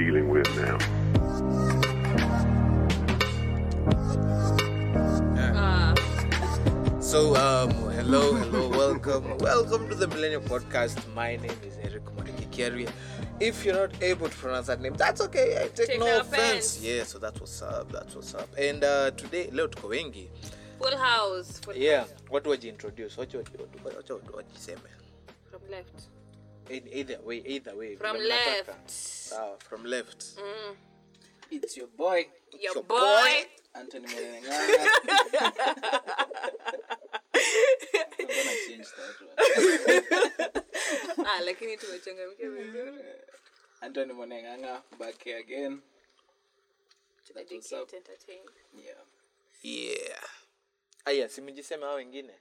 dealing with now. Uh, So, um, hello, hello, welcome, welcome to the Millennial Podcast. My name is Eric Modikikiari. If you're not able to pronounce that name, that's okay. I take, Take no no offense. offense. Yeah, so that's what's up. That's what's up. And uh, today, leo tuko wengi. full house. Full Yeah, what would you introduce? What you would do but what you waseme? From left. Either way, either way. From left. Sawa, from left. Mm. It's your boy, Your, your boy. boy. Anthony. I'm gonna change that one. ah, lakini tumechangamkia vizuri. Anthony Mwenenganga back here again. Educate, entertain. Yeah. Yeah. Aya, simujiseme hao wengine.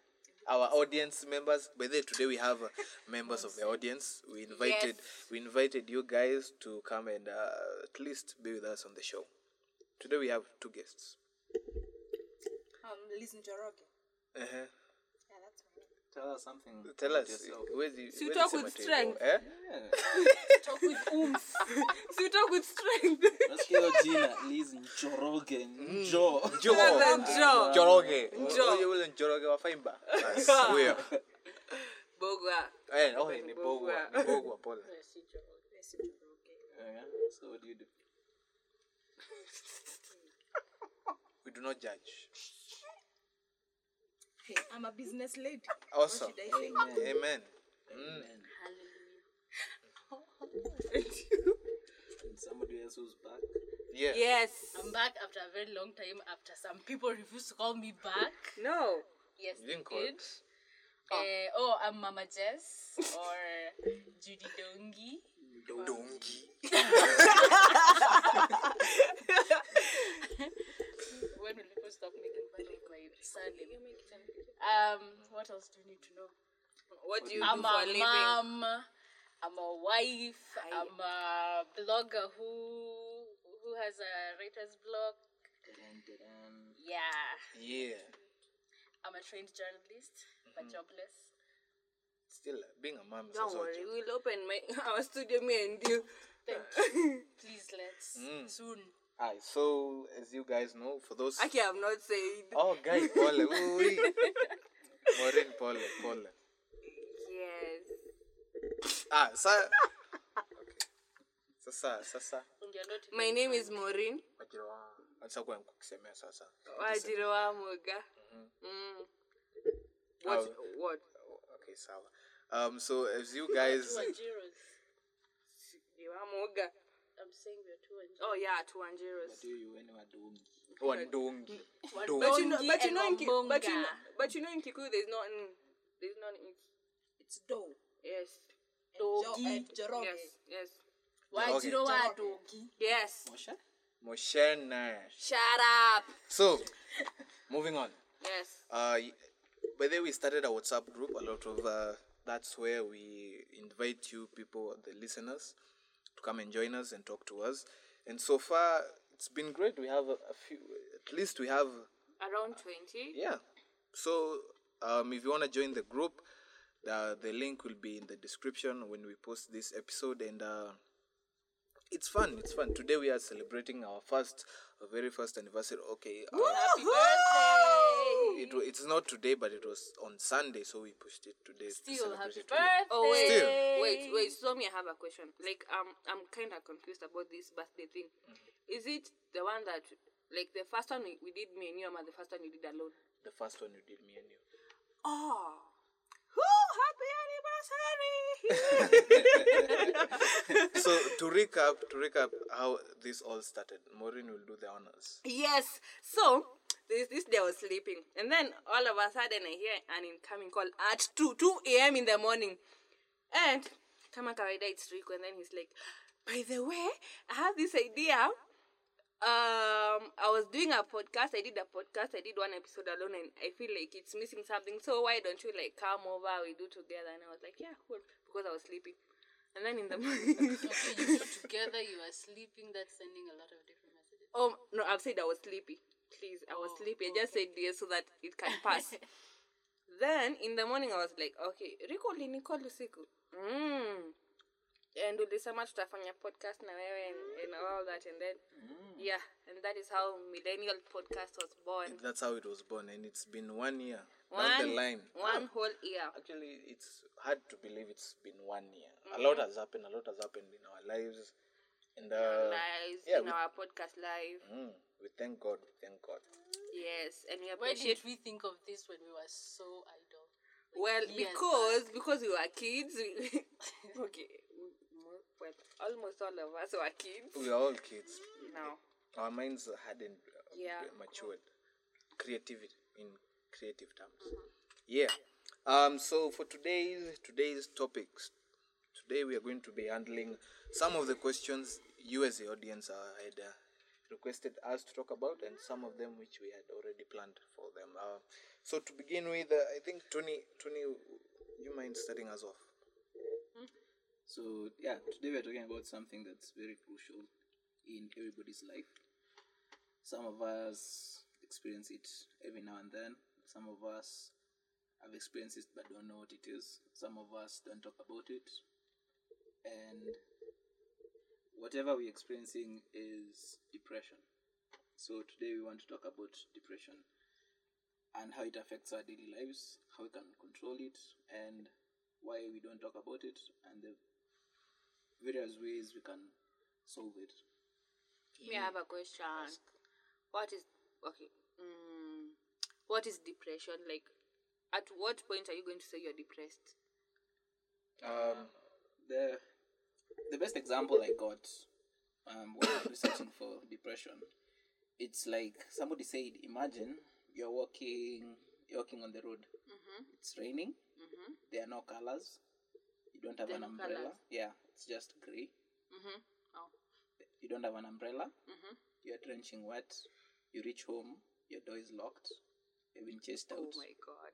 Our audience members. By the way, today we have uh, members of the audience. We invited Yes. we invited you guys to come and uh, at least be with us on the show. Today we have two guests. Um, to Njoroge. Uh-huh. Yeah, that's my name. Tell us something. Tell about us. yourself. huwezi- Si huwezi talk with strength. hivyo, Eh? Yeah. Talk with oomph. So you talk with strength. Nasikia hiyo jina Liz Njoroge. Njo. Jo. Than Joe. Njoroge. Jo. Huyo ule Njoroge wa Faimba. Bas, huyo. Bogwa. Eh, oh, ni Bogwa. Ni Bogwa, pole. Yeah. So what do you do? We do not judge. Hey, I'm a business lady. Awesome. Amen. should I say? Amen. Amen. And somebody else who's back. Yeah. Yes. I'm back after a very long time. After some people refuse to call me back. No. Yes, You didn't call. did. Uh, oh, I'm Mama Jess or Judy Dongi. Donkey. When will people stop making fun of my surname? Um, what else do you need to know? What do you I'm do for a a living? mom. I'm a wife. I'm a blogger who who has a writer's blog. Dun, dun, dun. Yeah, Yeah. I'm a trained journalist, but jobless. Still, uh, being a mom is Don't worry, we'll open my our studio, me and you. Thank you. Please let's Mm. soon. Aye, so as you guys know, for those Actually, I've not said. Oh guys, pole. Ui. Maureen, pole, pole. Yes. Ah, sa Okay. Sasa, sasa. You're not My name is Maureen. Wajira kwa kukisemea sasa. Wajiri wa Muga. Mm. What? What? Okay, sawa. Um so as you guys two Angeros. Wa Muga. I'm saying we're two Angeros. Oh yeah, two Angeros. But you when you are doing. Wandongi. But you know, Dongi but you know, in Ki- but you know, but you know, in Kikuyu, there's not, in, there's not in. It's dough. Yes. Jo- Dogi. and Njoroge. Yes. Yes. Wajiro wa Njoroge. dogi. Yes. Moshe? Moshena. Shut up. So, moving on. Yes. Uh, y- by the way, we started a WhatsApp group. A lot of uh, that's where we invite you people, the listeners, to come and join us and talk to us. And so far, it's been great. We have a, a few. At least we have. Around twenty. Yeah. So, um, if you want to join the group, the the link will be in the description when we post this episode. And uh, it's fun. It's fun. Today we are celebrating our first, our very first anniversary. Okay. Uh, Happy birthday. It, wa- it's not today, but it was on Sunday, so we pushed it today. Still celebrate happy it today. birthday. Oh wait, Still. wait, wait. So me, I have a question. Like, um, I'm kind of confused about this birthday thing. Is it the one that, like, the first one we, we did me and you, or the first one you did alone? The first one you did, me and you. Oh, whoo! Happy anniversary! So to recap, to recap how this all started, Maureen will do the honors. yes. So this this day I was sleeping, and then all of a sudden I hear an incoming call at two two a.m. in the morning, and kama kawaida it's Rico, and then he's like, by the way, I have this idea. Um, I was doing a podcast. I did a podcast. I did one episode alone, and I feel like it's missing something. So why don't you like come over? We do together. And I was like, yeah, cool, because I was sleeping. And then in the morning, Okay, you two together, you are sleeping, that's sending a lot of different messages. oh no, I've said I was sleepy. Please, I was Oh, sleepy. I just said yes so that it can pass. then in the morning, I was like, okay, Rico Nicole Lusiku. Mm. and ulisema tutafanya podcast na wewe and, and all that and then yeah and that is how millennial podcast was born That's how it was born, and it's been one year. Down the one, line. one whole year Actually, it's hard to believe it's been one year. A lot has happened. A lot has happened in our lives, and uh, lives yeah, in we, our podcast live mm, we thank God. We thank God. yes and we Why appreciate did we think of this when we were so idle? well years because because we were kids we, okay well almost all of us were kids We are all kids. now Our minds hadn't uh, Yeah. matured. Creativity in creative terms. Yeah. Um. So for today's today's topics, today we are going to be handling some of the questions you as the audience had uh, requested us to talk about, and some of them which we had already planned for them. Uh, so to begin with, uh, I think Tony, Tony, you mind starting us off? So yeah, today we're talking about something that's very crucial in everybody's life. Some of us experience it every now and then. Some of us have experienced it but don't know what it is. Some of us don't talk about it. And whatever we're experiencing is depression. So today we want to talk about depression and how it affects our daily lives, how we can control it, and why we don't talk about it, and the various ways we can solve it. me I have a question what is okay mm, what is depression like at what point are you going to say you're depressed Um. The the best example I got um, when I was researching for depression, it's like somebody said, imagine you're walking you're walking on the road. It's raining. There are no colors. You don't have There an no umbrella. colours. Yeah, it's just gray. mm-hmm. oh You don't have an umbrella. Mhm. You're drenching wet. You reach home. Your door is locked. You've been chased out. oh my god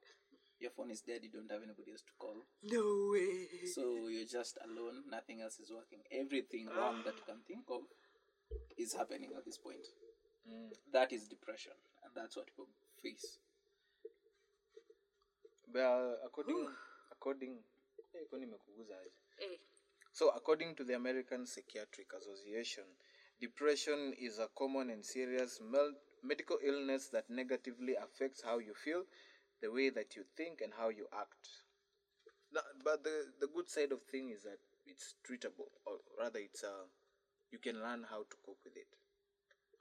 Your phone is dead. You don't have anybody else to call. no way So you're just alone, nothing else is working. Everything ah. wrong that you can think of is happening at this point. Mm. That is depression, and that's what people face. Well, uh, according according Eh, kwani nimekuguza aje? hey, So, according to the American Psychiatric Association, depression is a common and serious mel- medical illness that negatively affects how you feel, the way that you think, and how you act. Now, but the, the good side of thing is that it's treatable, or rather, it's uh, you can learn how to cope with it.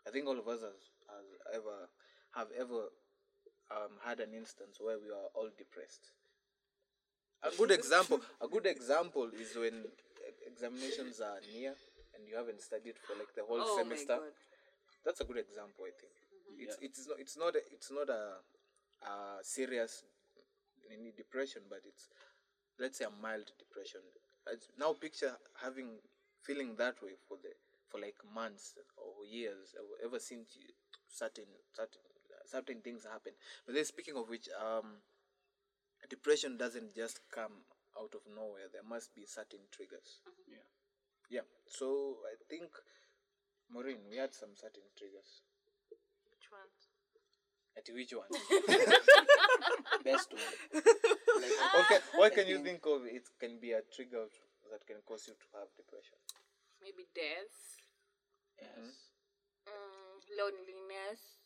I think all of us has, has ever have ever um, had an instance where we are all depressed. A good example, a good example is when e- examinations are near and you haven't studied for like the whole oh my semester. god That's a good example, I think. It's it's not it's not a, it's not a, a serious any depression, but it's let's say a mild depression. It's- now picture having feeling that way for the for like months or years ever, ever since you, certain certain uh, certain things happen. But then speaking of which, um, depression doesn't just come out of nowhere. There must be certain triggers. Mm-hmm. Yeah. Yeah. So I think, Maureen, we had some certain triggers. Which At which one? Best one. okay. Ah, what can you think of? It can be a trigger that can cause you to have depression. maybe death Yes. mm, loneliness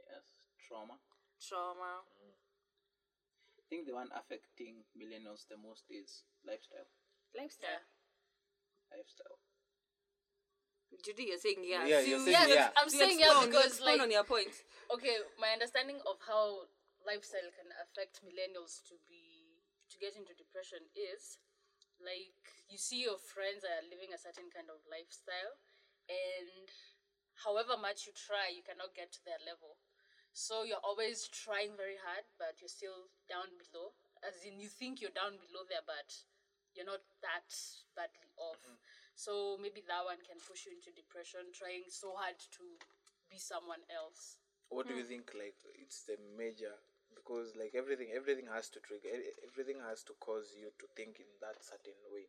Yes. Trauma. trauma mm. I think the one affecting millennials the most is lifestyle. lifestyle Lifestyle. Judy, you're saying yeah. Yeah, you're saying Yeah, yeah. I'm you saying yeah expound, because expound like on your point. okay, my understanding of how lifestyle can affect millennials to be to get into depression is like you see your friends are living a certain kind of lifestyle and however much you try you cannot get to their level so you're always trying very hard but you're still down below as in you think you're down below there but you're not that badly off mm-hmm. So maybe that one can push you into depression trying so hard to be someone else What do you think? Like it's the major because like everything, everything has to trigger. Everything has to cause you to think in that certain way.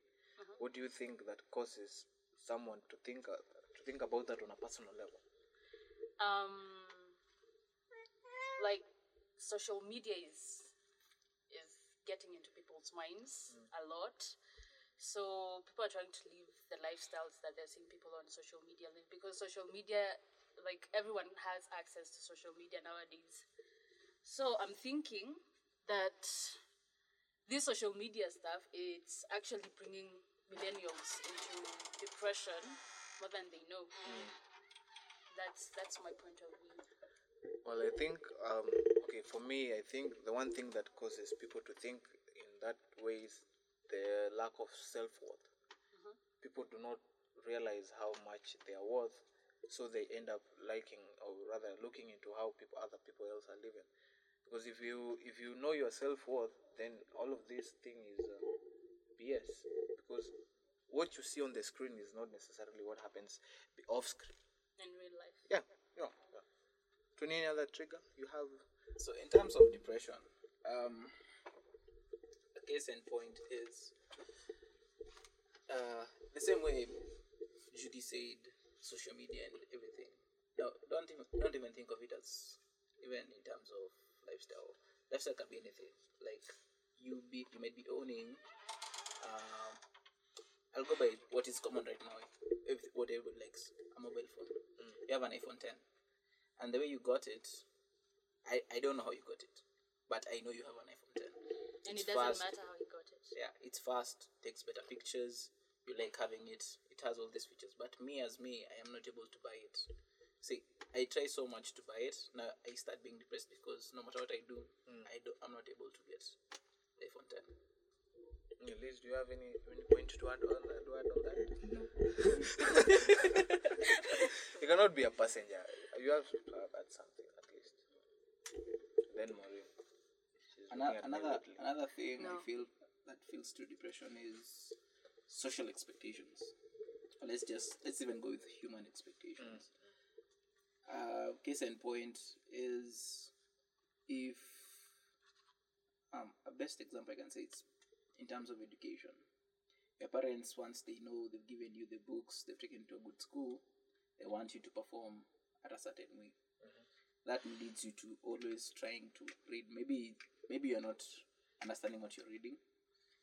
What do you think that causes someone to think uh, to think about that on a personal level? um like social media is is getting into people's minds a lot So people are trying to live the lifestyles that they're seeing people on social media live because social media, like everyone has access to social media nowadays. So I'm thinking that this social media stuff it's actually bringing millennials into depression more than they know. That's that's my point of view. Well, I think, um, okay, for me, I think the one thing that causes people to think in that way is the lack of self worth. People do not realize how much they are worth, so they end up liking, or rather, looking into how people, other people else are living. Because if you if you know your self worth, then all of this thing is uh, BS. Because what you see on the screen is not necessarily what happens off screen. In real life. Yeah, yeah, yeah. To any other trigger you have So in terms of depression, um, a case in point is uh, the same way Judy said, social media and everything. Now, don't even don't even think of it as even in terms of lifestyle. Lifestyle can be anything. Like you be you might be owning. Um, I'll go by what is common right now. If, what everybody likes, a mobile phone. You have an iPhone 10, and the way you got it, I, I don't know how you got it, but I know you have an iPhone 10. And it doesn't fast. matter how he got it. Yeah, it's fast, takes better pictures. You like having it. It has all these features. But me as me, I am not able to buy it. See, I try so much to buy it. Now I start being depressed because no matter what I do, hmm. I do I'm not able to get the iPhone 10. Liz, do you have any, any point to add on, to add on that? you cannot be a passenger. You have to add something at least. Then Maureen. She's looking Another another, weirdly. another thing I feel that feels to depression is social expectations. Or let's just let's even go with human expectations. Uh, case in point is if um, a best example I can say it's in terms of education. Your parents, once they know they've given you the books, they've taken you to a good school, they want you to perform at a certain way. That leads you to always trying to read. Maybe maybe you're not understanding what you're reading.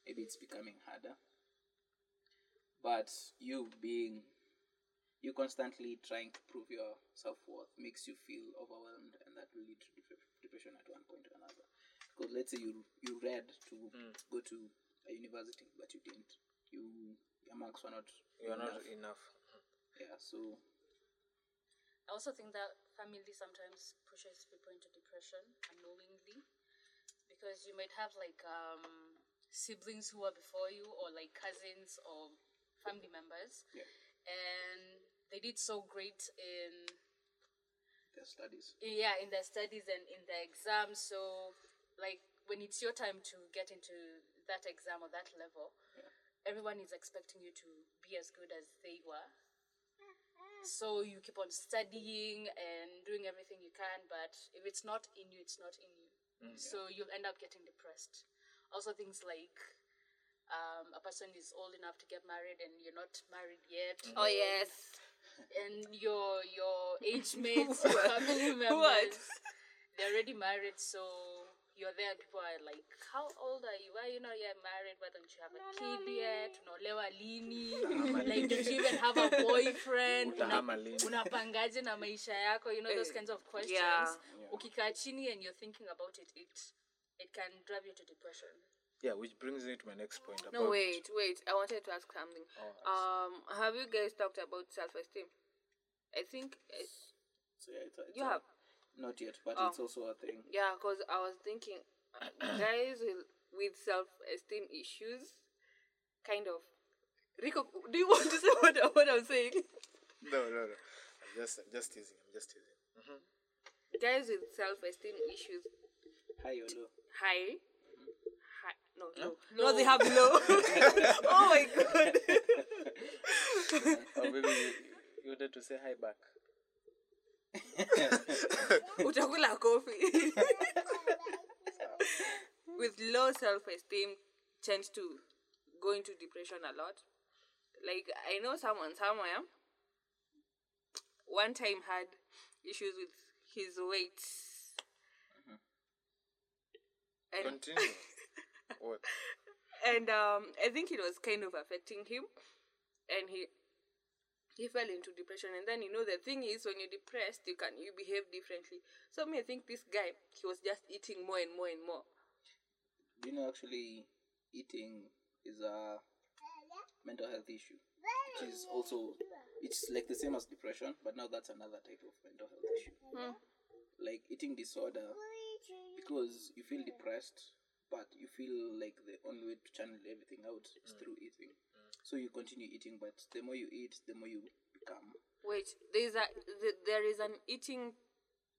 Maybe it's becoming harder. But you being you constantly trying to prove your self worth makes you feel overwhelmed, and that will lead to depression at one point or another. Because let's say you you read to mm. go to a university, but you didn't. You your marks were not. You are not enough. enough. Yeah. So I also think that family sometimes pushes people into depression unknowingly because you might have like um, siblings who are before you or like cousins or family members. Yeah, and they did so great in their studies. yeah in their studies and in their exams. So like when it's your time to get into that exam or that level everyone is expecting you to be as good as they were. So you keep on studying and doing everything you can but if it's not in you it's not in you so you'll end up getting depressed. Also things like um, a person is old enough to get married and you're not married yet. Oh yes. and your your age mates, your family members, they're already married, so you're there. and People are like, "How old are you? Why are you not yet married? Why don't you have a kid yet? Unaolewa lini? like, don't you even have a boyfriend? Una- Utahama? Unapangaje na maisha yako? You know those kinds of questions. yeah. Ukikaa chini and you're thinking about it, it it can drive you to depression. Yeah, which brings me to my next point. No, wait, wait. I wanted to ask something. Oh, Um, have you guys talked about self-esteem? I think, uh, So yeah, it's, it's You a- have? Not yet, but Oh. it's also a thing. yeah, because I was thinking, uh, guys with, with self-esteem issues, kind of. Rico, do you want to say what, what I'm saying? No, no, no. I'm just, I'm just teasing. I'm just teasing. Guys with self-esteem issues, Hi, Yolo. high, high, no, no, no, they have low. oh my god. Or maybe you, you wanted to say hi back. utakula coffee with low self-esteem tend to go into depression a lot. Like i know someone somewhere one time had issues with his weight. And, Continue. what? and um, I think it was kind of affecting him, and he he fell into depression. And then you know the thing is, when you're depressed, you can you behave differently. So me, I think this guy he was just eating more and more and more. You know actually eating is a mental health issue, which is also it's like the same as depression, but now that's another type of mental health issue. Hmm. Like eating disorder, because you feel depressed, but you feel like the only way to channel everything out is hmm. through eating. So you continue eating, but the more you eat, the more you become. Wait, there is a there is an eating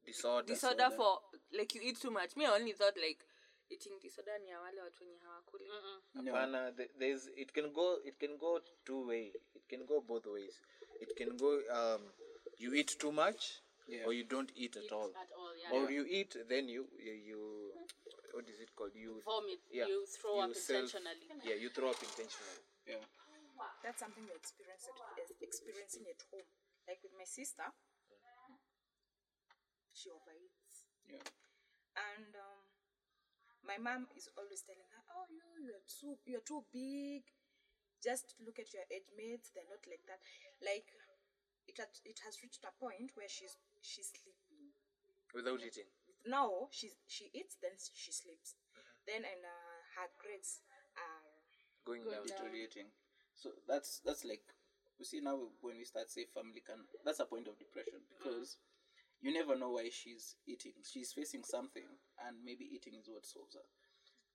Disorder. disorder for like you eat too much. Me, I only thought like eating disorder ni ya wale watu wenye hawakuli. No. Hapana, th- there's it can go it can go two way. It can go both ways. It can go um you eat too much Yeah. or you don't eat at all. At all, yeah. Or you eat then you you, you what is it called? You Vomit. yeah, You throw up self- intentionally. Yeah, you throw up intentionally. Yeah. That's something we experienced at, experiencing at home. Like with my sister, she overeats. Yeah. and um, my mom is always telling her, "Oh, you you're too you're too big. Just look at your age mates; they're not like that. Like it had, it has reached a point where she's she's sleeping. Without eating. Now she's she eats, then she sleeps. Then and uh, her grades are Going down. deteriorating. So that's that's like we see now when we start say family can that's a point of depression because you never know why she's eating. She's facing something and maybe eating is what solves her.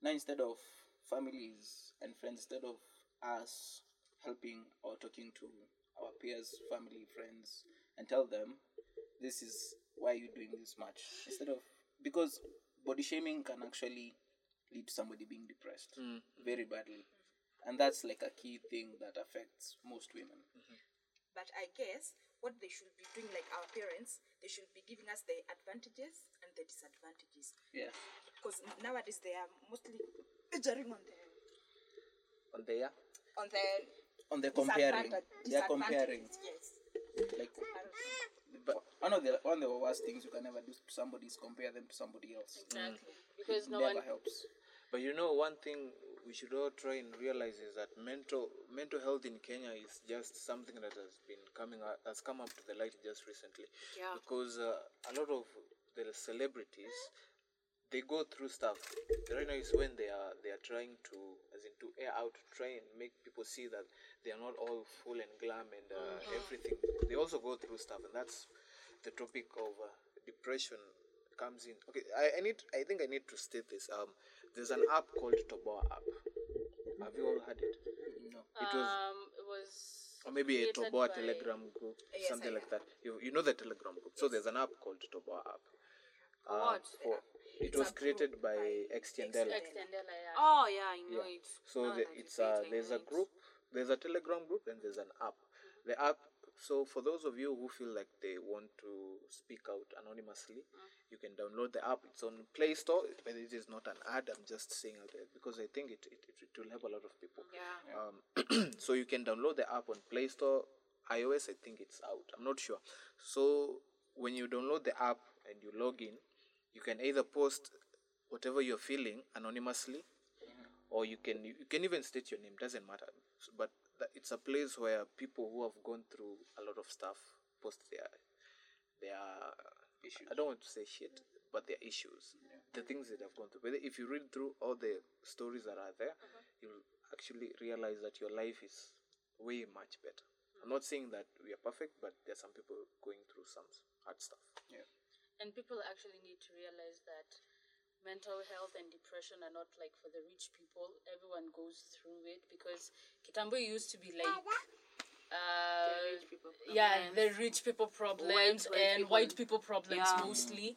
Now instead of families and friends, instead of us helping or talking to our peers, family, friends, and tell them this is why you're doing this much. Instead of because body shaming can actually lead to somebody being depressed mm. very badly. And that's like a key thing that affects most women. Mm-hmm. But I guess what they should be doing, like our parents, they should be giving us the advantages and the disadvantages. Yeah. Because nowadays they are mostly majoring on the On there. on the On the comparing. They're comparing. Yes. Like but one of the one of the worst things you can ever do to somebody is compare them to somebody else. Exactly. Mm. Because It no never one. helps. But you know, one thing we should all try and realize is that mental mental health in Kenya is just something that has been coming out, has come up to the light just recently. Yeah. Because uh, a lot of the celebrities, they go through stuff. Right now is when they are they are trying to, as in to air out, to try and make people see that they are not all full and glam and uh, everything. They also go through stuff, and that's the topic of uh, depression comes in. Okay, I, I need. I think I need to state this. Um, there's an app called Toboa app. Have you all heard it? No. It was, Um, it was. or maybe a created Toboa by- Telegram group, Yes, something like that. You you know the Telegram group. So there's an app called Toboa app. Uh, what? For, it It's was created by by Xtian Dela. Extendela, yeah. Oh yeah, I know Yeah. it. So Now the, it's say a there's a group, there's a Telegram group, and there's an app. The app. So for those of you who feel like they want to speak out anonymously, you can download the app. It's on Play Store, but it is not an ad. I'm just saying it uh, because I think it, it, it will help a lot of people. Yeah. Um, so you can download the app on Play Store. iOS, I think it's out. I'm not sure. So when you download the app and you log in, you can either post whatever you're feeling anonymously, or you can you can even state your name. Doesn't matter. But that it's a place where people who have gone through a lot of stuff post their their issues. I don't want to say shit, but their issues, the things that they've gone through. But if you read through all the stories that are there, uh-huh. you'll actually realize that your life is way much better. Mm-hmm. I'm not saying that we are perfect, but there are some people going through some hard stuff. Yeah. And people actually need to realize that mental health and depression are not like for the rich people. Everyone goes through it because Kitambo used to be like uh, rich people yeah, the rich people problems white and people. white people problems Yeah. mostly.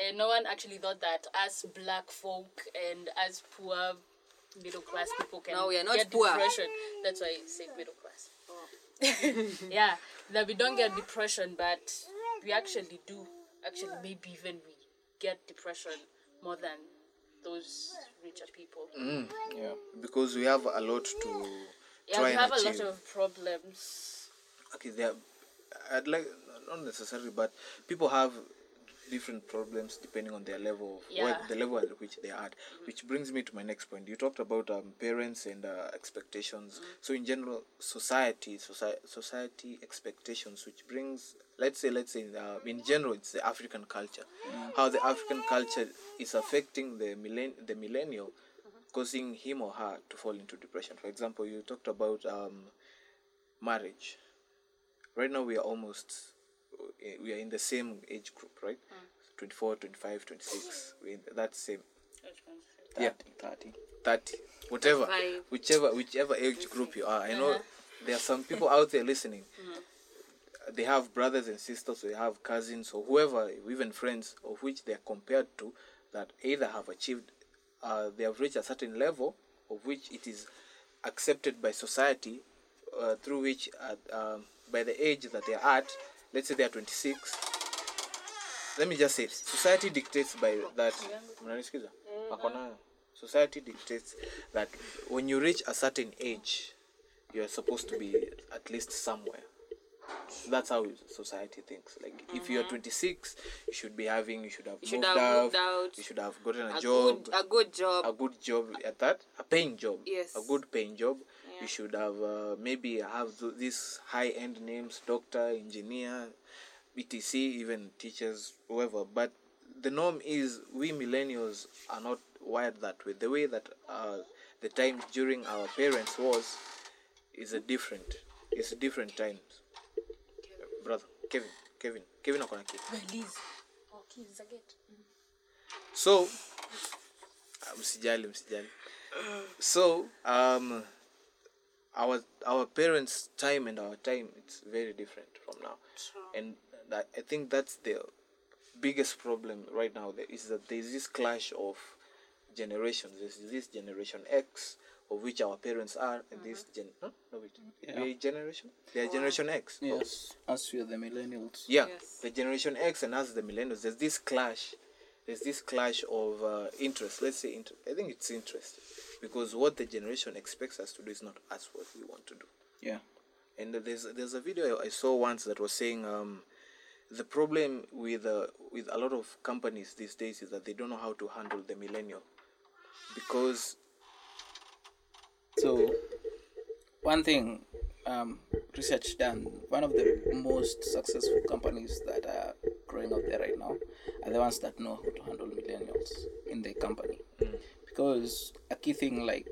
And no one actually thought that as black folk and as poor middle class people can No, we are not get poor. depression. That's why I say middle class. yeah, that we don't get depression, but we actually do. Actually, maybe even we get depression more than those richer people. Mm, yeah. Because we have a lot to Yeah, try we have a lot of problems. okay there i'd like not necessarily but people have different problems depending on their level of Yeah. the level at which they are at. Which brings me to my next point. You talked about um, parents and uh, expectations. So in general, society, society, society expectations, which brings, let's say, let's say, uh, in general, it's the African culture. How the African culture is affecting the millenn- the millennial, causing him or her to fall into depression. For example, you talked about um, marriage right now we are almost uh, we are in the same age group right? 24 25 26 we in that same. Yeah. 30. 30 whatever. Five. whichever whichever age group you are i know there are some people out there listening. They have brothers and sisters or they have cousins or whoever even friends of which they are compared to that either have achieved uh, they have reached a certain level of which it is accepted by society uh, through which at, um, by the age that they are at let's say they are 26 let me just say society dictates by that. Mnanisikiza? Wako nayo. society dictates that when you reach a certain age you're supposed to be at least somewhere. That's how society thinks. Like if you're 26 you should be having you should have, You should moved, have out, moved out. you should have gotten a, a job. good a good job. A good job at that. A paying job. Yes. a good paying job. You should have uh, maybe have th- these high end names doctor engineer btc even teachers whoever. But the norm is we millennials are not wired that way. The way that uh, the time during our parents was is a different it's a different times. Brother kevin kevin kevin akona kitu so uh, msijali msijali. So um our our parents time and our time it's very different from now. And that, i think that's the biggest problem right now there is that there's this clash of generations. There's this generation x of which our parents are and this gen no, no wait. Yeah. we generation? They are generation x. Yes, us we are the millennials. yeah. Yes. the generation x and us the millennials there's this clash. There's this clash of uh, interest. Let's say inter- i think it's interest because what the generation expects us to do is not us what we want to do Yeah. and there's there's a video I saw once that was saying um, the problem with uh, with a lot of companies these days is that they don't know how to handle the millennial because So, one thing, um, research done, one of the most successful companies that are growing out there right now are the ones that know how to handle millennials in their company. Because a key thing, like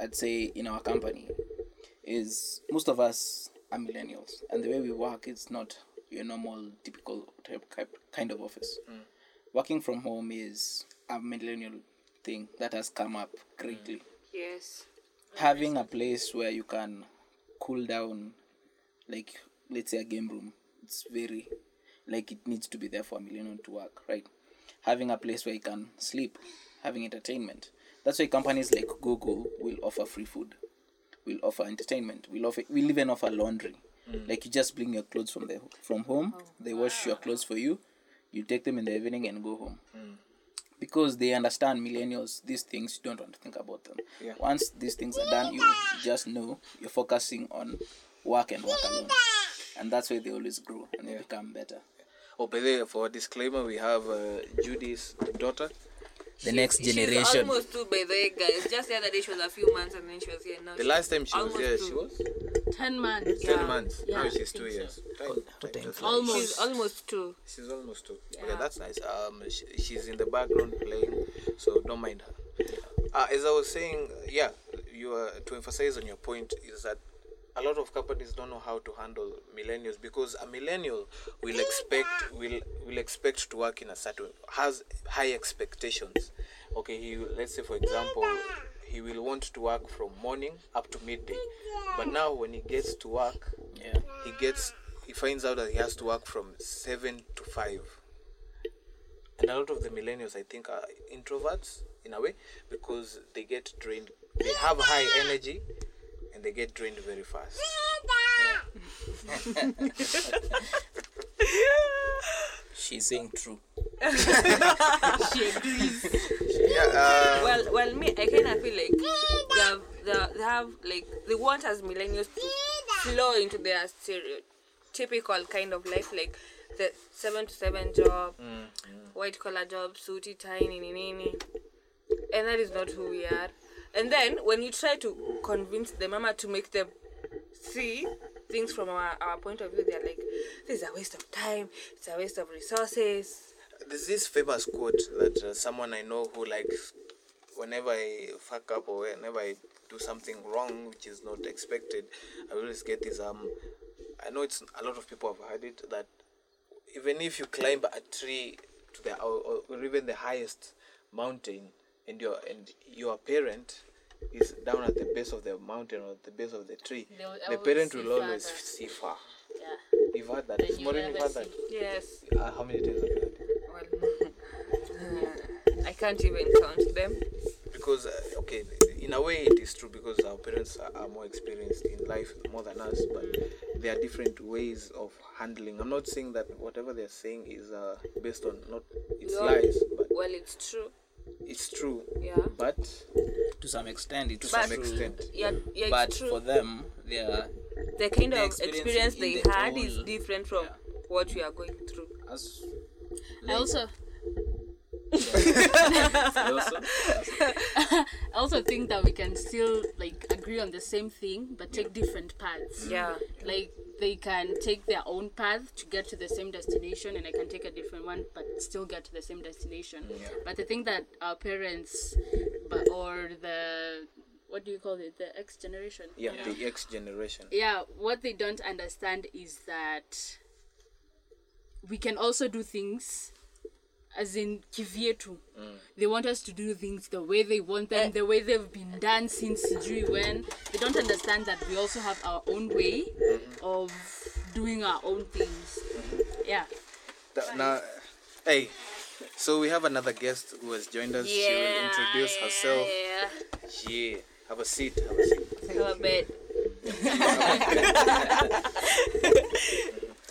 I'd say in our company, is most of us are millennials, and the way we work is not your normal, typical kind of office. Mm. Working from home is a millennial thing that has come up greatly. Mm. Yes. Having a place where you can cool down like let's say a game room it's very like it needs to be there for a millennial to work right? Having a place where you can sleep having entertainment. That's why companies like google will offer free food will offer entertainment will offer will even offer laundry. Like you just bring your clothes from the from home they wash your clothes for you you take them in the evening and go home. Because they understand millennials these things you don't want to think about them. Yeah. once these things are done you just know you're focusing on work and work alone. And that's why they always grow and they become better. Oh by the way, for a disclaimer we have uh, Judy's daughter the next generation. She's generation almost two by the way guys just the other day she was a few months and then she was here now the last time she was here two. she was 10 months. 10 months Yeah, now she's two think so. years Time- time time like- Almost. she's almost two She's almost two. Okay, that's nice. Um, she, she's in the background playing, so don't mind her. Uh, as I was saying, yeah, you are to emphasize on your point is that a lot of companies don't know how to handle millennials because a millennial will expect will will expect to work in a certain has high expectations. Okay, he let's say for example he will want to work from morning up to midday, but now when he gets to work, yeah. he gets he finds out that he has to work from seven to five. And a lot of the millennials i think are introverts in a way because they get drained they have high energy and they get drained very fast she's saying true She agrees. yeah uh, well well me i kind of feel like they have, they have- like they want as millennials to flow into their stereotypical kind of life like the seven to seven job, white collar job, suity tiny, nini nini, and that is not who we are. And then when you try to convince the mama to make them see things from our, our point of view, they're like, "This is a waste of time. It's a waste of resources." There's this famous quote that uh, someone I know who like, whenever I fuck up or whenever I do something wrong which is not expected, I always get this um. I know it's a lot of people have heard it that even if you climb a tree to the or, or- or even the highest mountain and your and your parent is down at the base of the mountain or the base of the tree, the parent will always further. see far. Yeah. You've heard that. Then you Maureen, you've heard that. Yes. Uh, how many times have you heard it? Well, I can't even count them. because uh, okay in a way it is true because our parents are, are more experienced in life more than us but there are different ways of handling i'm not saying that whatever they're saying is uh, based on not it's No. lies but Well, it's true. It's true Yeah. but To some extent, it's to some true. extent Yeah, yeah, but true. for them, they are the kind the of experience experience they the had is different from what we are going through. as I also I also think that we can still like agree on the same thing but take different paths. Yeah. Like they can take their own path to get to the same destination and I can take a different one but still get to the same destination. But I think that our parents but or the what do you call it? The X generation. yeah, the x generation yeah what they don't understand is that we can also do things as in kivyetu. Mm. They want us to do things the way they want them eh. the way they've been done since sijui when they don't understand that we also have our own way mm-hmm. of doing our own things. Mm-hmm. Yeah. Th- now hey so we have another guest who has joined us. She will introduce herself. Yeah. yeah have a seat have a seat. Have a bed.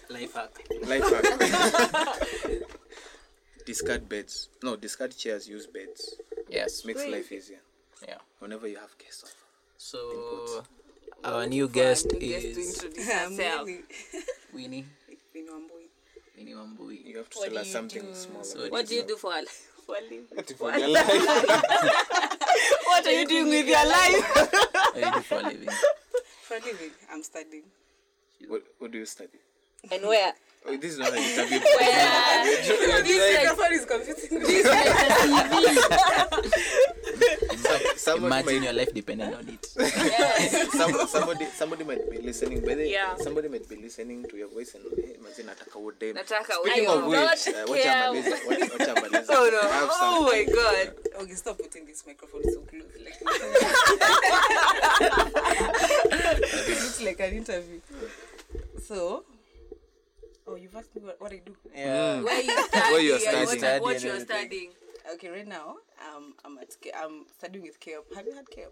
life hack. life hack discard beds no discard chairs use beds Yes. makes life easier Yeah. whenever you have guests over. So our new guest New guest to is introduce herself. Winnie. Winnie Wambui. Winnie Wambui. You have to What tell us something do? small. So What do you do for a for a living? For your life. What are you doing with your life? What do you do for a living? For a living, I'm studying. what, what do you study? And where? Oh, this is not an interview. This microphone is confusing me. like, somebody, Imagine might, your life depending on it. some, somebody, somebody might be listening. By the, Yeah. Somebody might be listening to your voice and hey, imagine nataka udem. Nataka Speaking I of which, uh, watch Amaliza. Watch, watch. Oh no! Oh some- my god! Okay, stop putting this microphone so close. Like, it looks like an interview. So, oh, you've asked me what, what I do. Yeah. Where you studying? Where you're and what- studying. What, Study you're studying? Okay, right now, um, I'm at K- I'm studying with KOP. Have you had KOP?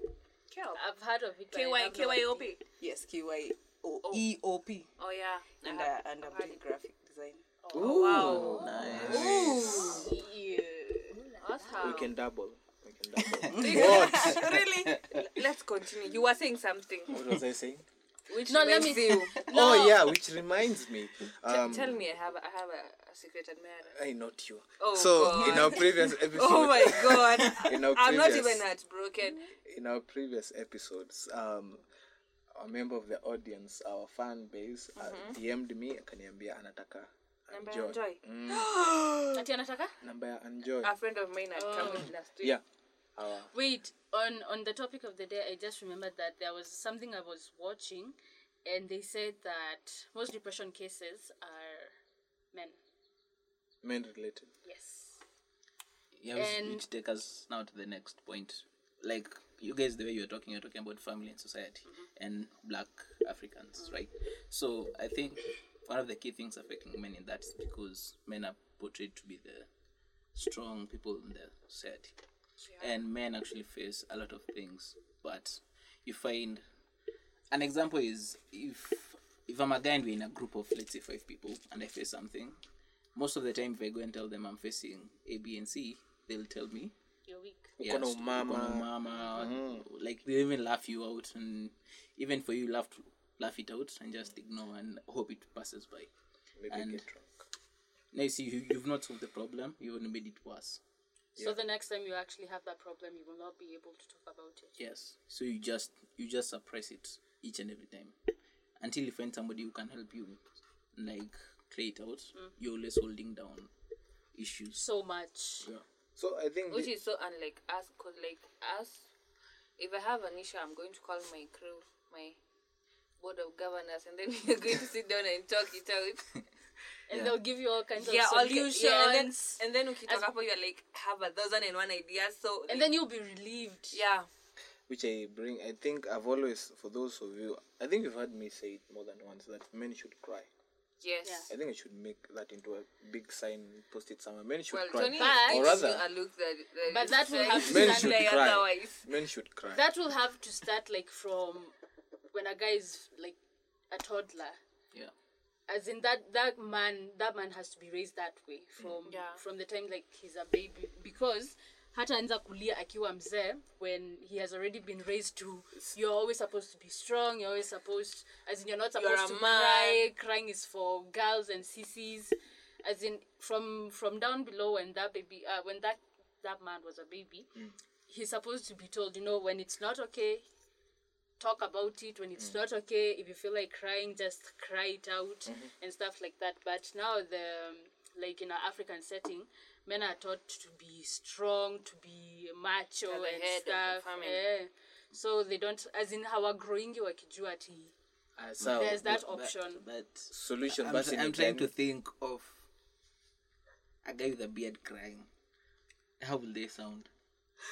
I've heard of it but I KY have no KYOP. Yes, KY O E O P Oh yeah. and uh, and I'm doing graphic design. Wow. idea. That's how. We can double. We can double. really? Let's continue. You were saying something. what was I saying? Which No, let me- you. Oh yeah, which reminds me. Um, Tell me, I have I have a, a secret admirer. I not you. Oh, so God. in our previous episode, Oh my god! in our I'm not even heartbroken. in our previous episodes, um, a member of the audience, our fan base, uh, DM'd me akaniambia anataka enjoy. Mm. Ati anataka? Number enjoy. A friend of mine had come with last week. yeah. Our, Wait, on on the topic of the day, I just remembered that there was something I was watching, and they said that most depression cases are men. men related. Yes. Yeah, which, And- which take us now to the next point. Like you guys, the way you're talking, you're talking about family and society mm-hmm. and Black Africans, mm-hmm. right? So I think one of the key things affecting men in that is because men are portrayed to be the strong people in the society, and men actually face a lot of things. But you find an example is if if I'm a guy and we're in a group of let's say five people and I face something, most of the time if I go and tell them I'm facing A, B, and C, they'll tell me You're weak. yeah, Uko na st- umama. uko. Mm-hmm. Like they even laugh you out, and even for you, laugh laugh it out and just ignore and hope it passes by. Maybe And- get drunk. Now you see, you, you've not solved the problem. You only made it worse. So the next time you actually have that problem, you will not be able to talk about it. Yes. So you just you just suppress it each and every time until you find somebody who can help you, like clear it out. Mm. You're always holding down issues. So much. Yeah. So I think Which the- is so unlike us, cause like us, if I have an issue, I'm going to call my crew, my board of governors, and then we're going to sit down and talk it out. And they'll give you all kinds yeah, of all solutions. yeah, and then and then ukitoka As- hapo you're like have a thousand and one ideas. So and then you'll be relieved. yeah, which I bring. I think I've always, for those of you, I think you've heard me say it more than once that men should cry. yes. Yeah. I think I should make that into a big sign, post it somewhere. Men should Well, cry. Tony But- is or rather, a look that, that But that will have to men stand should like cry. otherwise. Men should cry. That will have to start like from when a guy is like a toddler. As in that that man that man has to be raised that way from Yeah. from the time like he's a baby because hataanza kulia akiwa mzee when he has already been raised to you're always supposed to be strong you're always supposed as in you're not You're supposed a to man. cry crying is for girls and sissies as in from from down below when that baby uh, when that that man was a baby he's supposed to be told you know when it's not okay talk about it when it's not okay if you feel like crying just cry it out and stuff like that but now the um, like in our african setting men are taught to be strong to be macho They're the and head of the stuff family. eh. so they don't as in hawagrowingi wakijua ati Uh, so There's that but- option. But, Solution, I'm, but try- in I'm trying time- to think of a guy with a beard crying. How will they sound?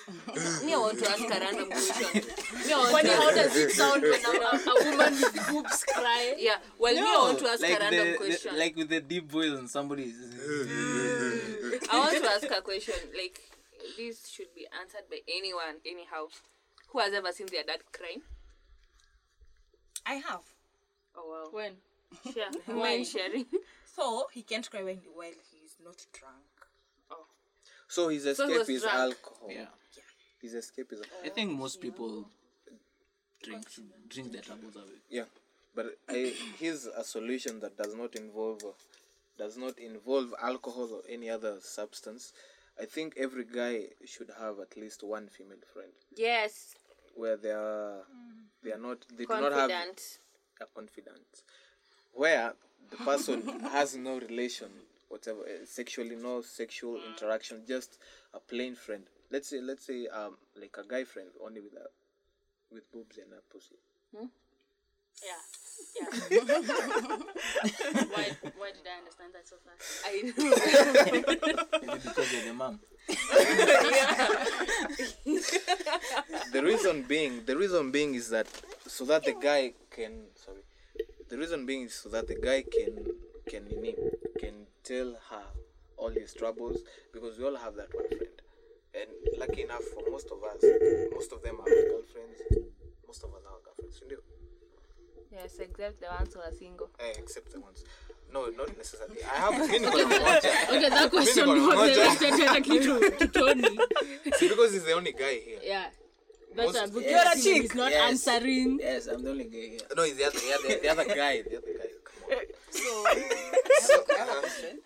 Me, I want to ask a random question. Me, I want Funny, to how does it sound when a, a, a woman with boobs cry yeah. Well, me, I want to ask like a random the, the- question. like with the deep voice and somebody is I want to ask a question. Like, this should be answered by anyone, anyhow. Who has ever seen their dad crying? I have. Oh wow. when Share. Why? Mind sharing. So he can't cry when while he's not drunk. So his escape was is drunk. alcohol. yeah. His escape is alcohol. I think most people drink drink their troubles away. yeah. But I, here's a solution that does not involve uh, does not involve alcohol or any other substance. I think every guy should have at least one female friend Yes. where they are they are not they do not have a confidant where the person has no relation whatever uh, sexually no sexual interaction just a plain friend. Let's say let's say um like a guy friend only with a with boobs and a pussy. Yeah yeah. Why why did i understand that so fast? I know. Maybe because you're the mom. the reason being the reason being is that so that the guy can sorry the reason being is so that the guy can can nini, can tell her all his troubles because we all have that one friend. And lucky enough for most of us most of them are girlfriends. Most of us are girlfriends ndio? yes, except the ones who are single. eh, except the ones. No not necessarily. I have mimi niko na mmoja okay that question Mimi niko na was directed directly to, to tony. See, because he's the only guy here. Yeah. That's Most- a book You're a he's not Yes. answering. Yes, I'm the only guy here. no he's the other, the other, the other guy the other guy. Come on So, I have, I have a question.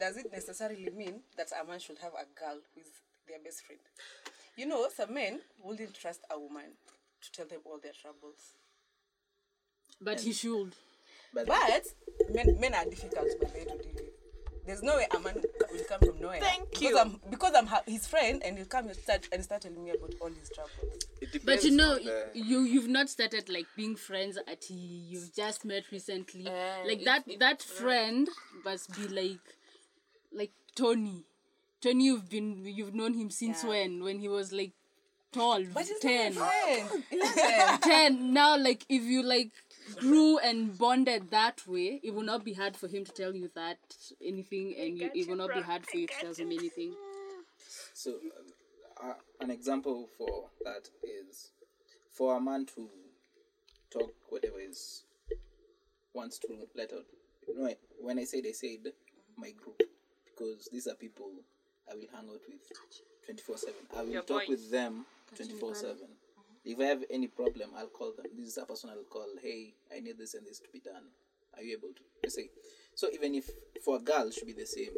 Does it necessarily mean that a man should have a girl who is their best friend? You know, some men wouldn't trust a woman to tell them all their troubles. but he should But men, men are difficult by the way to deal with. There's no way a man will come from nowhere. Thank because you. I'm, because I'm ha- his friend and he'll come and start, and start telling me about all his troubles. but you know the- you you've not started like being friends at you've just met recently Uh, like that it- that friend must be like like tony tony you've been you've known him since when when he was like 12 But he's 10 not my friend. 11. 10 now like if you like grew and bonded that way it will not be hard for him to tell you that anything and you, it will not be hard for you to tell him anything So, uh, uh, an example for that is for a man to talk whatever is wants to let out. You know, when I said I said my group because these are people I will hang out with twenty four seven. I will Your talk boys. with them twenty four seven. If I have any problem, I'll call them. This is a person I'll call. Hey, I need this and this to be done. Are you able to? Let's say. So even if for a girl it should be the same.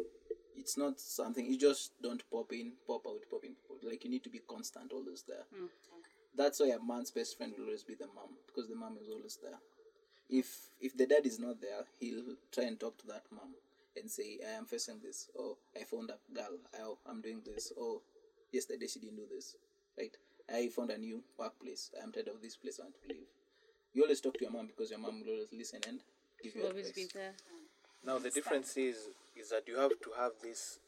It's not something you just don't pop in, pop out, pop in, pop out. Like you need to be constant, always there. Hmm, That's why a man's best friend will always be the mom because the mom is always there. If if the dad is not there, he'll try and talk to that mom and say, "I am facing this. Oh, I found a girl. Oh, I'm doing this. Oh, yesterday she didn't do this. Right? I found a new workplace. I'm tired of this place. I want to leave." You always talk to your mom because your mom will always listen and give you Always be there. Now the difference is is that you have to have this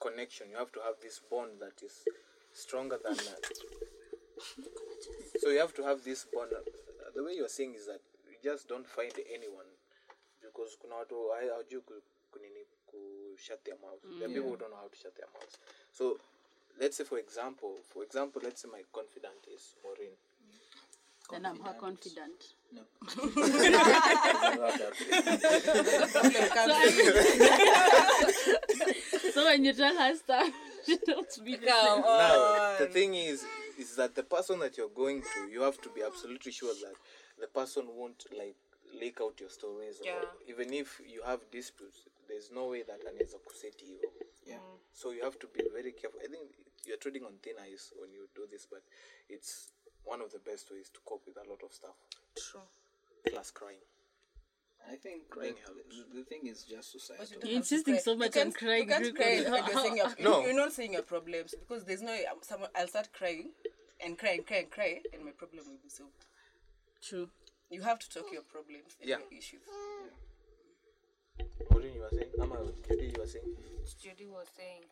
connection. You have to have this bond that is stronger than that. So you have to have this bond. Uh, The way you're saying is that you just don't find anyone because kuna watu hai- hawajui ku, kunini ku shut their mouths. There are people don't know how to shut their mouths. So let's say for example, for example, let's say my confidant is Maureen. Mm. Then I'm her confidant. No. So when you tell her stuff, she don't be the Come same. now the thing is is that the person that you're going to you have to be absolutely sure that the person won't like leak out your stories or Yeah. even if you have disputes there's no way that anaweza kuseti hivyo Yeah. So you have to be very careful i think you're treading on thin ice when you do this but it's one of the best ways to cope with a lot of stuff True. plus crying I think Crying helps. the, the thing is just But societal. you don't You're have to insisting cry. so You much can't- on crying, You can't cry you're, saying your, No. You're not saying your problems because there's no. Um, someone, I'll start crying and cry and cry and cry, and my problem will be solved. True. You have to talk your problems and Yeah. your issues. Maureen, you were saying Ama, Judy, you were saying Judy was saying.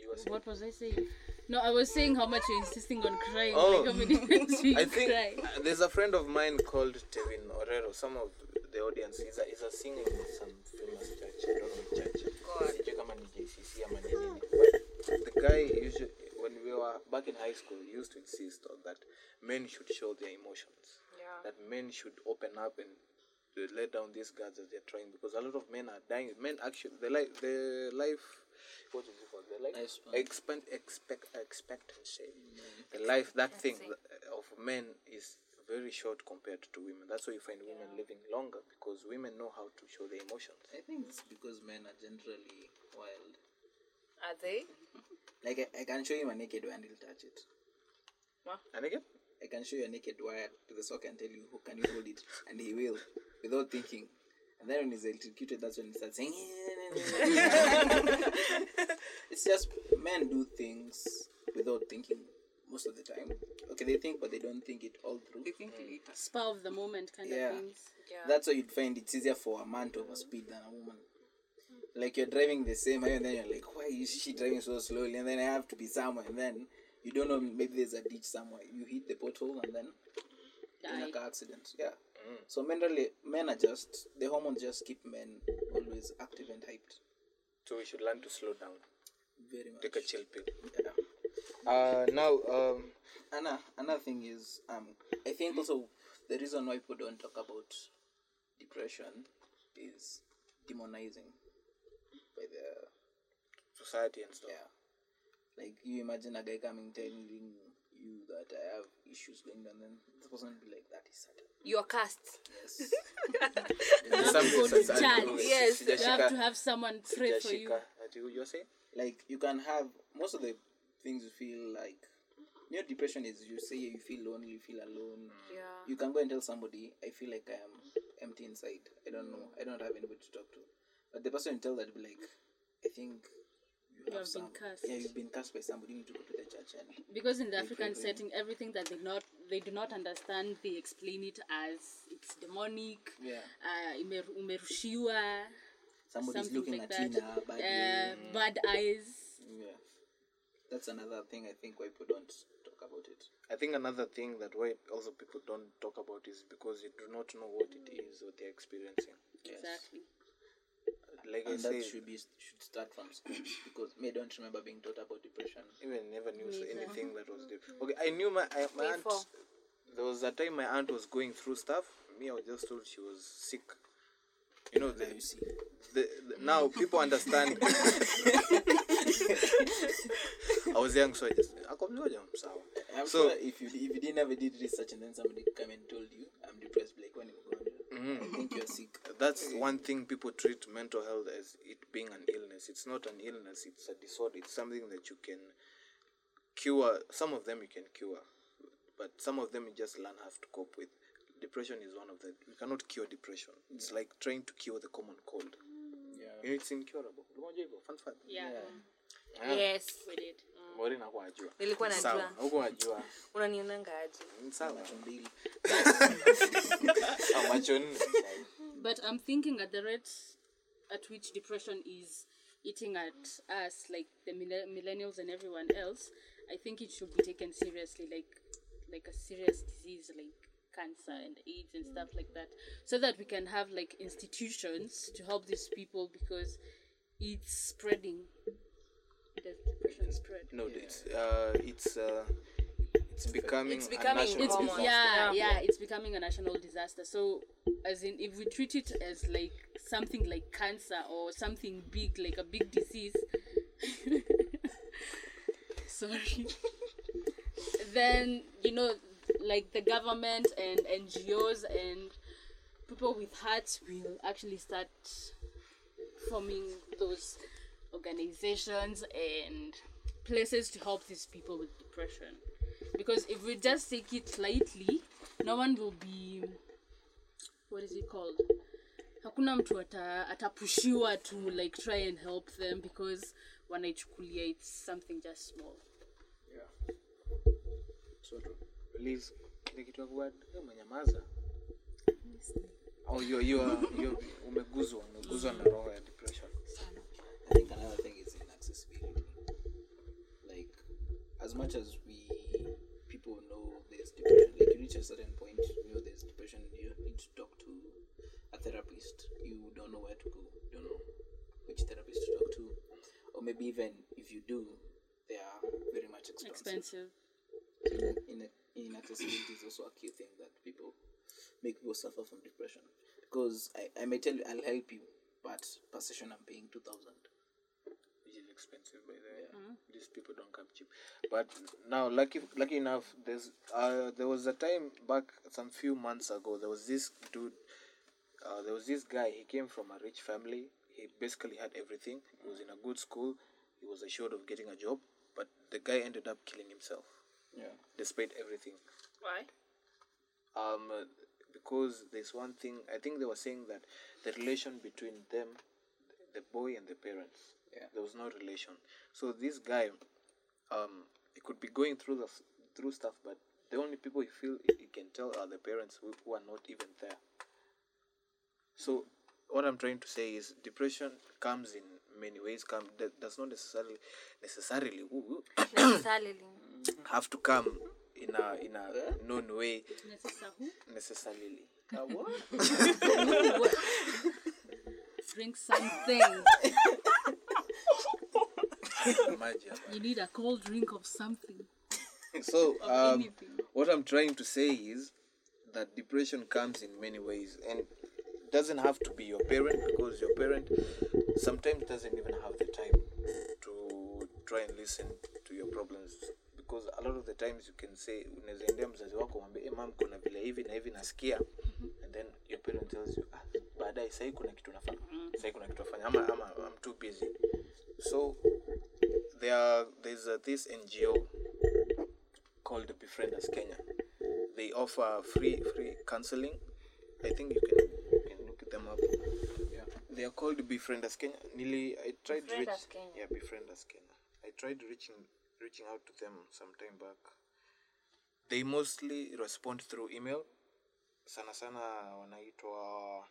you were saying What was I saying? No, I was saying how much you're insisting on crying. Oh. Like how many times you I think cry. uh, there's a friend of mine called Tevin Orero. Some of the audience is a, is a singer in some famous church. I don't know which church. Sijui kama ni JCC ama ni nini. But the guy usually, when we were back in high school, used to insist on that men should show their emotions. Yeah. That men should open up and uh, let down these guards as they're trying because a lot of men are dying. Men actually, the life, the life, what is it called? The life Lifespan. expect, expect, expectancy. The life, that thing th- of men is very short compared to women. That's why you find women living longer because women know how to show their emotions. I think it's because men are generally wild. Are they? Like I, I can show him a naked wire and he'll touch it. And again, I can show you a naked wire to the sock and tell you who can you hold it, and he will without thinking. And then when he's electrocuted, that's when he starts saying. it's just men do things without thinking most of the time. Okay, they think, but they don't think it all through. They think mm. later. Spur of the moment kind Yeah. of things. Yeah. That's why you'd find it's easier for a man to overspeed than a woman. Like you're driving the same highway, and then you're like, why is she driving so slowly? And then I have to be somewhere, and then you don't know, maybe there's a ditch somewhere. You hit the pothole, and then in a car accident. Yeah. So men really, men are just the hormones just keep men always active and hyped. so we should learn to slow down. Very much. Take a chill pill. Yeah. Uh, now, um, Anna, another thing is, um, I think also the reason why people don't talk about depression is demonizing by the society and stuff. yeah. Like you imagine a guy coming telling you that I have issues going on, then the person will be like, "That is Satan." You're cast. Yes. Some- Good some- some- Yes. You have to have someone pray for you. You're saying? like you can have most of the things you feel like. You know, depression is you say you feel lonely, you feel alone. Yeah. You can go and tell somebody, I feel like I am empty inside. I don't know. I don't have anybody to talk to. But the person you tell that will be like, I think you, You have, have been some. cursed. Yeah, you've been cast by somebody. You need to go to the church and Because in the African pray setting, everything that they not they do not understand, they explain it as it's demonic. yeah, Uh, imeru- umerushiwa. somebody's looking like at you now. Bad Uh, bad eyes. Yeah, that's another thing I think why people don't talk about it. I think another thing that why also people don't talk about is because you do not know what it is, what they're experiencing. Yes. Exactly. Like And say, that should be should start from school because me I don't remember being taught about depression. even never knew Me neither. anything that was different. Okay, I knew my I, my aunt. There was a time my aunt was going through stuff. Me, I was just told she was sick. You know, the, Now you see. the, the now people understand. I was young, so I just akomjoja sawa. I'm So- sure if you if you didn't ever did research and then somebody come and told you I'm depressed, like when you go on, mm-hmm. I think you're sick. That's one thing people treat mental health as it being an illness. It's not an illness. It's a disorder. It's something that you can cure. Some of them you can cure, but some of them you just learn how to cope with. Depression is one of the. You cannot cure depression. It's like trying to cure the common cold. Yeah. You know, it's incurable. Fun fact. Yeah, Ah, yes we did. Mori nakuwa ajua. Nilikuwa najua. Huko ajua. unanionanga aje Sawa. Macho mbili. Macho nne. But I'm thinking at the rate at which depression is eating at us, like the millennials and everyone else, I think it should be taken seriously, like like a serious disease, like cancer and AIDS and stuff like that, so that we can have like institutions to help these people because it's spreading. The depression spread. No, it's uh, it's uh, it's becoming. It's a becoming national it's be- yeah, Yeah. yeah it's becoming a national disaster so as in if we treat it as like something like cancer or something big like a big disease sorry then you know like the government and ngos and people with hearts will actually start forming those organizations and places to help these people with depression because if we just take it lightly no one will be what is it called hakuna mtu ata, atapushiwa to like try and help them because wanaichukulia it's something just small kile kitu umenyamaza. Oh, umeguzwa na roho ya depression. I think another thing is inaccessibility. Like, as much as or even if you do, they are very much expensive. expensive in, in, inaccessibility is also a key thing that people make people suffer from depression because I, I may tell you I'll help you but per session I'm paying 2000 Which is expensive by the way. These people don't come cheap. But now, lucky, lucky enough, there's uh, there was a time back some few months ago. There was this dude. Uh, there was this guy. He came from a rich family. He basically had everything. He was in a good school. He was assured of getting a job, but the guy ended up killing himself, yeah despite everything. why um, uh, because there's one thing I think they were saying that the relation between them, the boy and the parents, Yeah. there was no relation. So this guy, um, he could be going through the through stuff, but the only people he feel he can tell are the parents who, who are not even there. So what I'm trying to say is depression comes in many ways. Come that does not necessarily necessarily ooh, ooh, necessarily have to come in a in a known way Necessary. necessarily. drink something Imagine. you need a cold drink of something So, Of um, what I'm trying to say is that depression comes in many ways, and it doesn't have to be your parent because your parent sometimes doesn't even have the time to try and listen to your problems. Because a lot of the times you can say unaweza endea mzazi wako mwambie hey, mam kuna vile hivi na hivi nasikia and then your parent tells you ah, baadaye sahii kuna kitu nafanya sahii kuna kitu nafanya ama, ama I'm too busy so there are, there's uh, this NGO called Befrienders Kenya. They offer free free counseling. I think you can they are called Befrienders Kenya. Nearly, I tried reach, Befrienders Kenya. Yeah, Befrienders Kenya. I tried reaching reaching out to them some time back. They mostly respond through email. Sana sana wanaitwa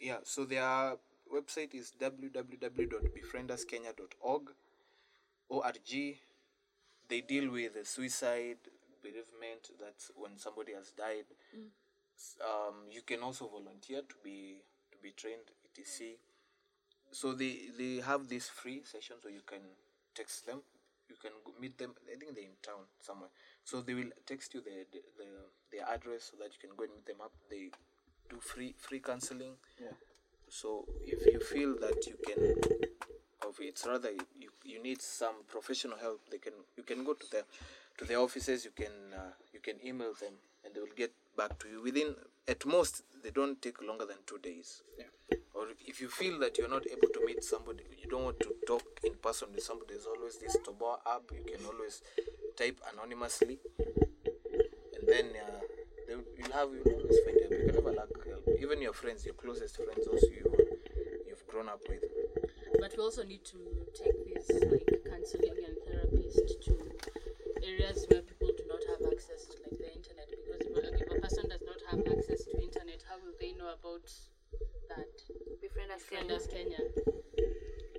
yeah. So their website is www.befrienderskenya.org. org they deal with suicide bereavement that's when somebody has died mm. um, you can also volunteer to be be trained etc so they they have these free sessions where you can text them. You can meet them. I think they're in town somewhere. So they will text you the, the, the their address so that you can go and meet them up. They do free free counseling. Yeah. so if you feel that you can or if it's rather you, you need some professional help they can you can go to the to the offices. You can uh, you can email them and they will get back to you within at most they don't take longer than two days. Or if you feel that you're not able to meet somebody you don't want to talk in person with somebody there's always this toboa app you can always type anonymously. And then uh, they, you'll have you'll always find help you can never lack help even your friends your closest friends also you you've grown up with. But we also need to take this like counseling and therapist to areas where people do not have access to like the internet because if a, if a person does not have access to internet, how will they know about that? Befriend us, Friend Kenya. us Kenya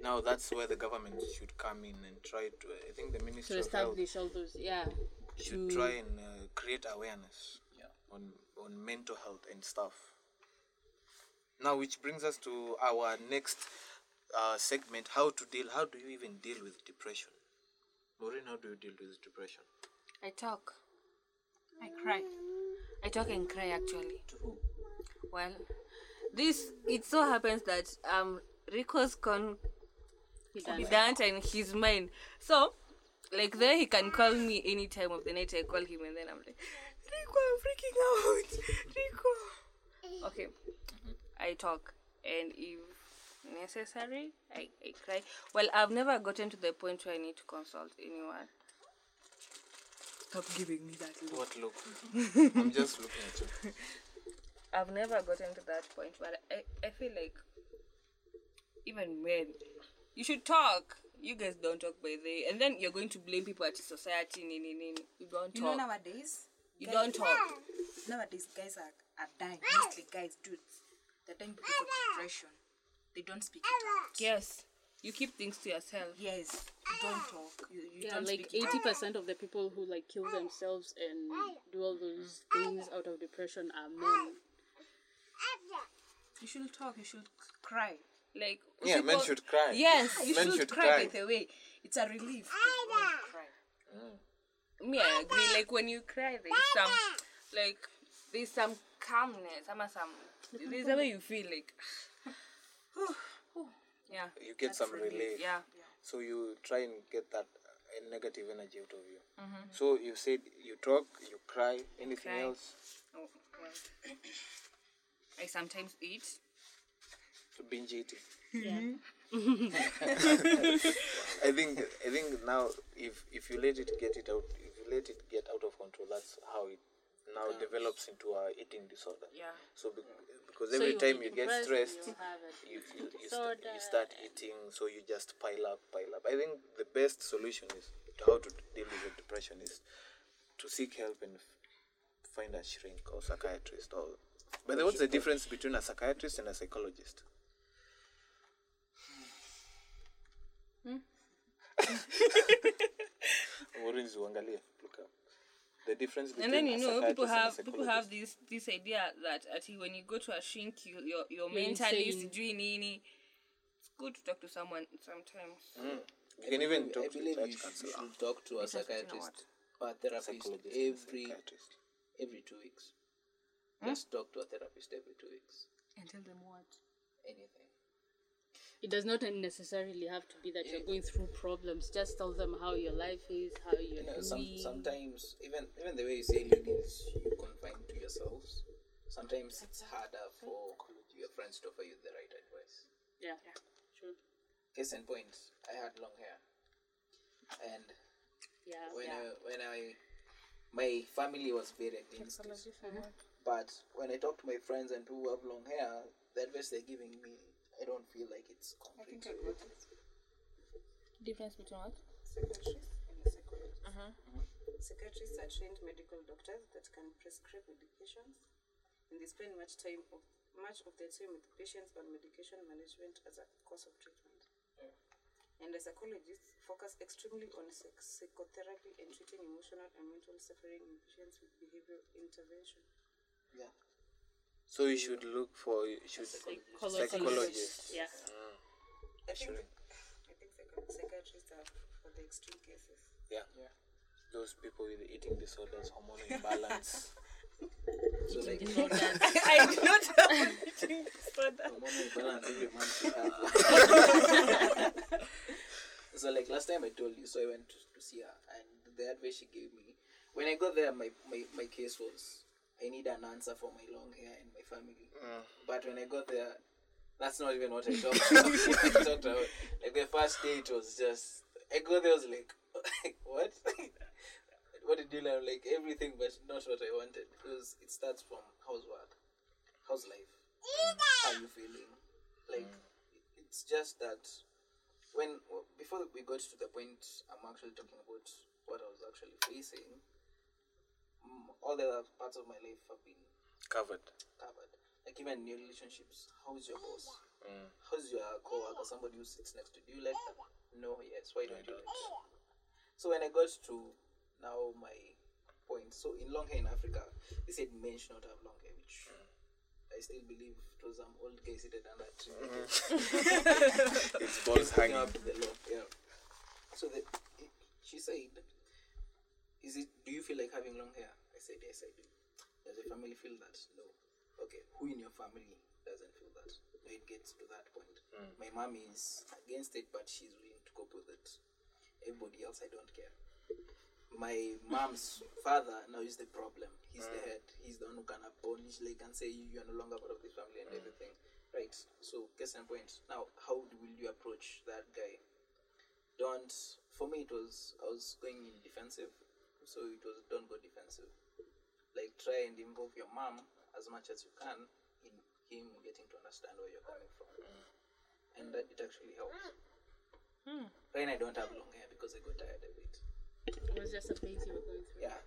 now that's where the government should come in and try to i think the to ministry of establish all those yeah. should to- try and uh, create awareness Yeah. on on mental health and stuff. Now, which brings us to our next uh, segment: how to deal. How do you even deal with depression? Maureen, how do you deal with depression? I talk. I cry. I talk and cry actually. Well, this it so happens that um Rico's con confidant and his mind. So, like there he can call me any time of the night. I call him and then I'm like, Rico, I'm freaking out. Rico. Okay. I talk and if necessary, I, I cry. Well, I've never gotten to the point where I need to consult anyone. Stop giving me that look. What look? I'm just looking at you. I've never gotten to that point, but I, I feel like even men, you should talk. You guys don't talk by the and then you're going to blame people at society. Nini, nini. You don't talk. You know nowadays, you guys- don't talk. Nowadays, guys are, are dying. Mostly guys, dudes. They're dying because of depression. They don't speak it out. Yes, you keep things to yourself. Yes, you don't talk. You, you Yeah, don't like speak it eighty percent of the people who like kill themselves and do all those things out of depression are men. You should talk. You should cry. Like Yeah, men should cry. Yes, You Men should, should cry, cry. by the way. It's a relief. cry. me I agree. Like when you cry, there's some like there's some calmness. Some some there's a way you feel like. yeah, You get some relief. yeah. So you try and get that uh, negative energy out of you. So you said you talk, you cry. Anything cry. else? Oh, well. I sometimes eat. To binge eating. Yeah. I think I think now if if you let it get it out if you let it get out of control that's how it now develops into a eating disorder. Yeah. So be, because So every you'll time you get stressed, you'll have a you you, you, sta- you start eating, so you just pile up, pile up. I think the best solution is to how to deal with depression is to seek help and f- find a shrink or psychiatrist. Or but then what's the difference between a psychiatrist and a psychologist? Hmm? Maureen, uangalie, look up. The difference between And then you know people have people have this this idea that actually when you go to a shrink you you're, you're You're mentally insane. doing nini. It's good to talk to someone sometimes. Hmm. You can even I talk to a believe you sh- should ah, talk to a Because you know psychiatrist or a therapist every every two weeks. Just talk to a therapist every two weeks. And tell them what. Anything. It does not necessarily have to be that you're going through problems. Just tell them how your life is, how you're You know, some, sometimes even even the way you say learnings you confine to yourselves. Sometimes it's harder for your friends to offer you the right advice. yeah. Yeah. True. Case in point, I had long hair, and Yeah. when I when I my family was very against it. But when I talk to my friends and people who have long hair, the advice they're giving me, I don't feel like it's concrete. Difference between what? psychiatrists and a psychologist. Uh-huh. Mm-hmm. Psychiatrists are trained medical doctors that can prescribe medications, and they spend much time of much of their time with patients on medication management as a course of treatment. And the psychologists focus extremely on psychotherapy and treating emotional and mental suffering in patients with behavioral intervention. Yeah. So you should look for you should Psychologist. psychologist. Yeah. I think, I think psycho- psychiatrists are for the extreme cases. Yeah. Yeah. Those people with eating disorders, hormonal imbalance. So like I do not have eating disorder. hormonal balance every month you have. Uh. so like last time I told you, so I went to, to see her and the advice she gave me when I got there my, my, my case was I need an answer for my long hair and my family. But when I got there, that's not even what I talked about. I talked about like the first day it was just I got there I was like what? what did you learn? Like everything but not what I wanted. Because it starts from how's work, how's life, how are you feeling. Like it's just that when before we got to the point I'm actually talking about what I was actually facing, mm, all the other parts of my life have been Covered. covered. Like even in your relationships, how's your boss? Mm. How's your coworker? Somebody who sits next to you. Do you like them? No, yes. Why don't you like them? So when I got to now my point, so in long hair in Africa, they said men should not have long hair, which mm. I still believe it was some old guy seated under a tree. It's balls hanging. up the law, yeah. So the, she said, "Is it? Do you feel like having long hair?" I said, "Yes, I do." Does your family feel that? No. Okay. Who in your family doesn't feel that? Now it gets to that point. Hmm. My mom is against it, but she's willing to cope with it. Everybody else, I don't care. My mom's father now is the problem. He's the hmm. head. He's the one who can abolish, like, and say you are no longer part of this family and hmm. everything. Right. So, case in point. Now, how will you approach that guy? Don't. For me, it was I was going in defensive, so it was don't go defensive. Like try and involve your mom as much as you can in him getting to understand where you're coming from, and that it actually helps. Hmm. Right now, I don't have long hair because I got tired of it. It was just a phase you were going through. Yeah,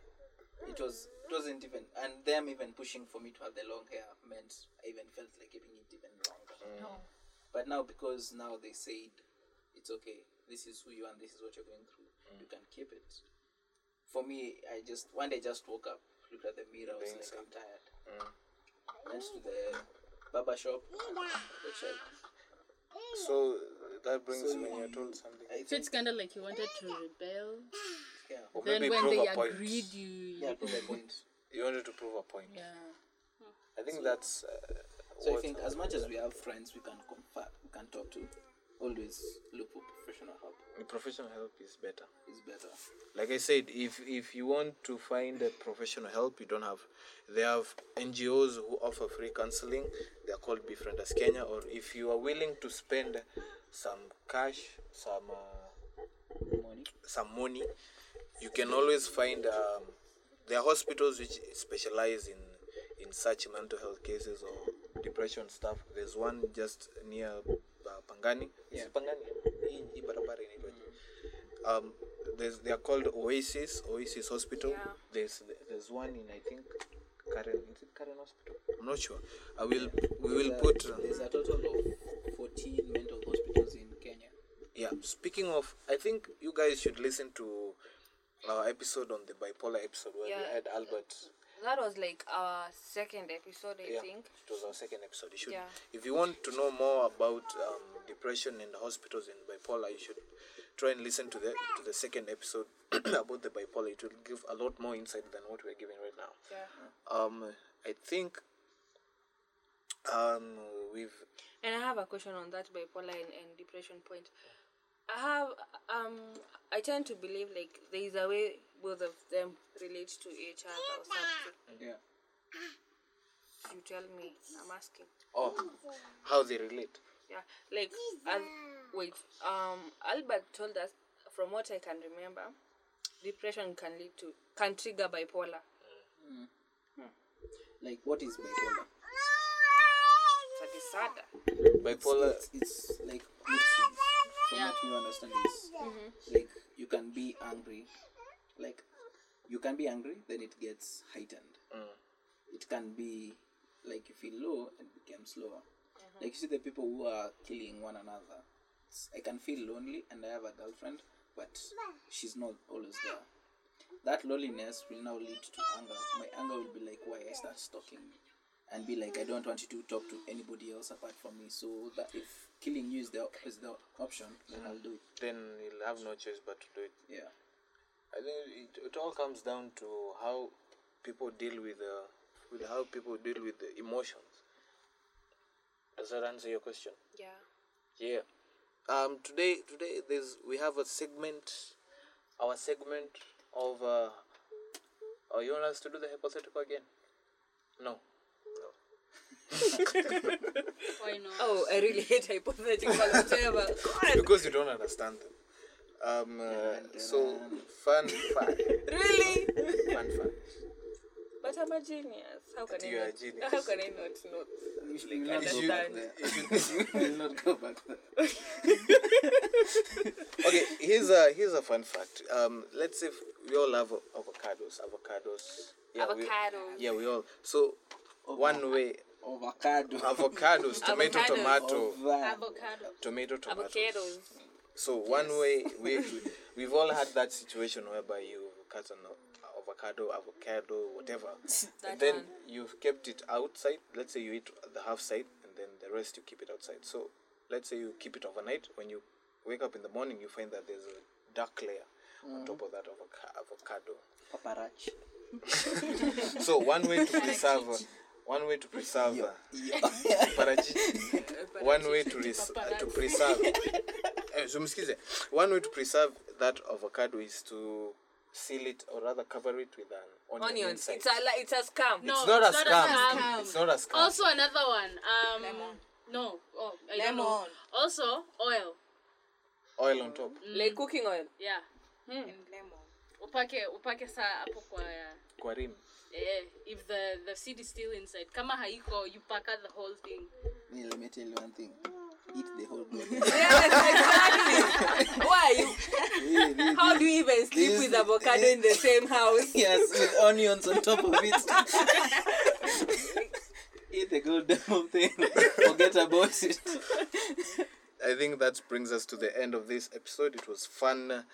it was. It wasn't even, and them even pushing for me to have the long hair meant I even felt like keeping it even longer. Mm. But now, because now they said it's okay, this is who you are, and this is what you're going through, you mm. can keep it. For me, I just one day I just woke up, looked at the mirror, I was like, I'm tired. Went to the barber shop. So that brings So me. you- I told something. So it's kind of like you wanted to rebel. yeah, Or then maybe when prove they a point. agreed, you. yeah, prove my point. You wanted to prove a point. Yeah. I think that's. Uh, So I think as much as we have friends we can confide, we can talk to, always look for professional help. professional help is better. Is better. Like I said, if if you want to find a professional help, you don't have. They have NGOs who offer free counseling. They are called Befrienders Kenya. Or if you are willing to spend some cash, some uh, Money. some money, you can always find. Um, there are hospitals which specialize in in such mental health cases or depression stuff. There's one just near Pangani. It Pangani? Hii- hii barabara inaitwaje? um, there's they are called Oasis Oasis Hospital. Yeah. There's there's one in I think Karen is it Karen Hospital? I'm not sure. I will we will There's put uh, There's a total of 14 mental hospitals in Kenya. yeah. Speaking of, I think you guys should listen to our episode on the bipolar episode where we had Albert. That was like our second episode, I Yeah, think. it was our second episode. You should, Yeah. if you want to know more about um, depression and the hospitals and bipolar, you should try and listen to the to the second episode about the bipolar. It will give a lot more insight than what we're giving right now. Yeah. Um, I think um we've And I have a question on that bipolar and, and depression point. I have um I tend to believe like there is a way both of them relate to each other or something. Yeah. You tell me. I'm asking. oh how they relate. Yeah. Like Al- wait, um Albert told us from what I can remember, depression can lead to can trigger bipolar. Hmm. Hmm. Like, what is bipolar? It's a disorder. Bipolar. It's, it's like mood swings. From what you understand is mm-hmm. like you can be angry, like you can be angry, then it gets heightened. Hmm. It can be like you feel low and becomes lower. Like you see the people who are killing one another. It's- I can feel lonely and I have a girlfriend, but she's not always there. That loneliness will now lead to anger. My anger will be like why I start stalking and be like I don't want you to talk to anybody else apart from me. So that if killing you is the is the option, then I'll do it. Then you'll have no choice but to do it. Yeah. I think it, it all comes down to how people deal with uh, with how people deal with the emotions. Does that answer your question? Yeah. Yeah. Um. Today, today there's we have a segment, our segment of. Uh, oh, you want us to do the hypothetical again? No. Why not? Oh, I really hate hypothetical whatever. Because you don't understand them. Um, uh, so, fun fact. really? Fun fact. But I'm a genius. How can You I are a not? genius. How can I not know? You will not go understand. You will not go back there. Okay, here's a here's a fun fact. Um, let's say we all love avocados. Avocados. Yeah, we- Avocados. yeah, we all. So, one way Avocado. avocados, tomato, Avocados. tomato, Ova- Avocado. tomato, tomato. Avocados. So one way we we've all had that situation whereby you cut an avocado, avocado, whatever, and then one. you've kept it outside. Let's say you eat the half side, and then the rest you keep it outside. So let's say you keep it overnight. When you wake up in the morning, you find that there's a dark layer on top of that avoca- avocado. Paparazzi. So one way to preserve, one way to preserve, uh, parachichi. one way to, res- uh, to preserve eh, so msikize one way to preserve that avocado is to seal it or rather cover it with an onion onion. inside. It's a it's a scam. No, it's not a not scam. scam. It's not a scam. Also another one. Um, no. Oh, I don't know. Also oil. Oil on top. Like cooking oil. Yeah. And lemon. Upake upake sa hapo kwa Kwa rim. Yeah, if the the seed is still inside. Kama haiko, you pack out the whole thing. Yeah, let me tell you one thing. Eat the whole goat. exactly. Why? You, how do you even sleep This- with avocado in the same house? yes, with onions on top of it. Eat the goddamn thing. Forget about it. I think that brings us to the end of this episode. It was fun.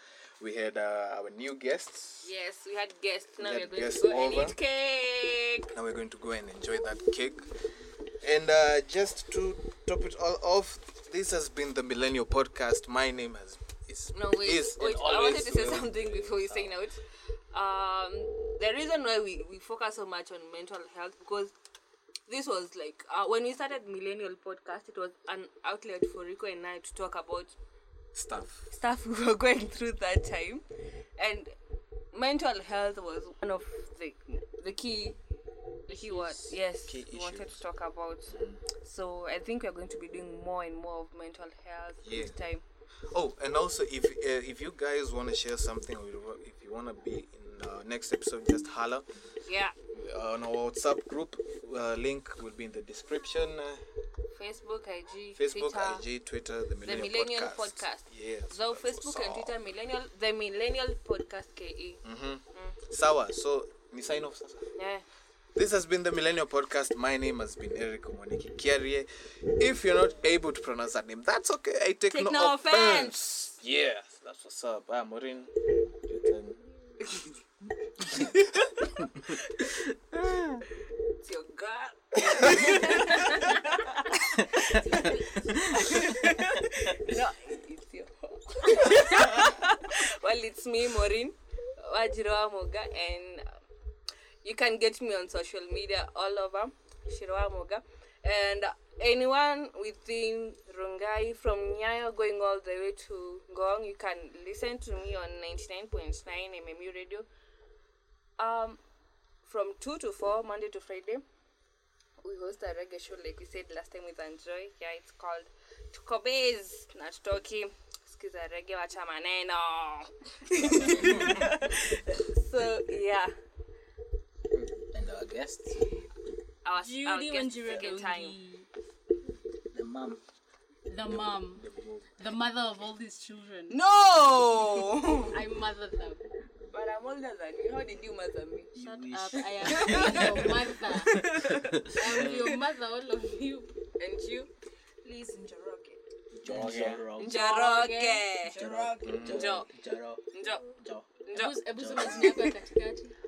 We had uh, our new guests. Yes, we had guests. Now We we're had going to go and eat cake. Now we're going to go and enjoy that cake. And uh, just to top it all off, this has been the Millennial Podcast. My name has is No, wait, is wait. I wanted to say will. something before we sign out. Um, the reason why we, we focus so much on mental health because this was like uh, when we started Millennial Podcast, it was an outlet for Rico and I to talk about stuff. stuff we were going through that time, and mental health was one of the the key the was. Yes, Key we wanted to talk about. So I think we're going to be doing more and more of mental health Yeah. this time. Oh, and also if uh, if you guys want to share something or if you want to be in uh, next episode, just holler Yeah. uh, on our WhatsApp group. Uh, link will be in the description. Uh, Facebook, IG, Facebook, Twitter. IG, Twitter, the The Millennial, Millennial Podcast. Podcast. Yes. So Facebook and. Twitter, Millennial, the Millennial Podcast KE. Sawa. So ni sign off sasa. Yeah. This has been the Millennial Podcast. My name has been Eric Omoniki Kiarie. If you're not able to pronounce that name, that's okay. I take, Take no, no offense. offense. Yes, that's what's up. Ah, Maureen, your turn. It's your girl. no, it's your Well, it's me, Maureen Wajiroa Moga, and uh, you can get me on social media all over Shiroa Moga. And anyone within Rongai from Nyayo going all the way to Ngong, you can listen to me on 99.9 MMU radio. Um, from 2 to 4, Monday to Friday. We host a reggae show like we said last time with Enjoy. Yeah, it's called Tuko Base na Tutoki. Skiza reggae wacha maneno. so yeah, And our guest, our, our Judy guest Wanjiru second time. the mom. The mom. The mother of all these children. No, I mothered them. but I'm older than you. How did you mother me? Shut wish. up. I am your mother. I am your mother, all of you. And you? Please, Njoroge. Joro. Njoroge. Njoroge. Njo. Joro. Njo. Jo. Njo. Ebu- Ebu sema jina yako ya katikati. Nyamoa. Nyamwaz. Acha niseme mimi mwenyewe. Eh, Liz Nyamwathi Njoroge. Nyamwathi. Nyamwathi. It's Nyamwathi.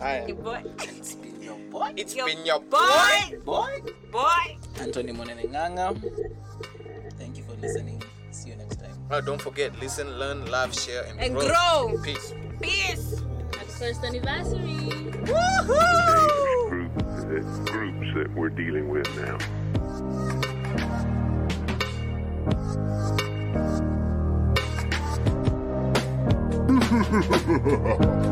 Haya. Your boy. It's been your boy. It's your been your boy. Boy. Boy. Anthony Monenenganga. Thank you for listening. See you next time. Oh, don't forget, listen, learn, love, share, and, and grow. grow. Peace. Peace. Happy first anniversary. Woohoo! Groups, that we're dealing with now. Ha ha ha ha ha!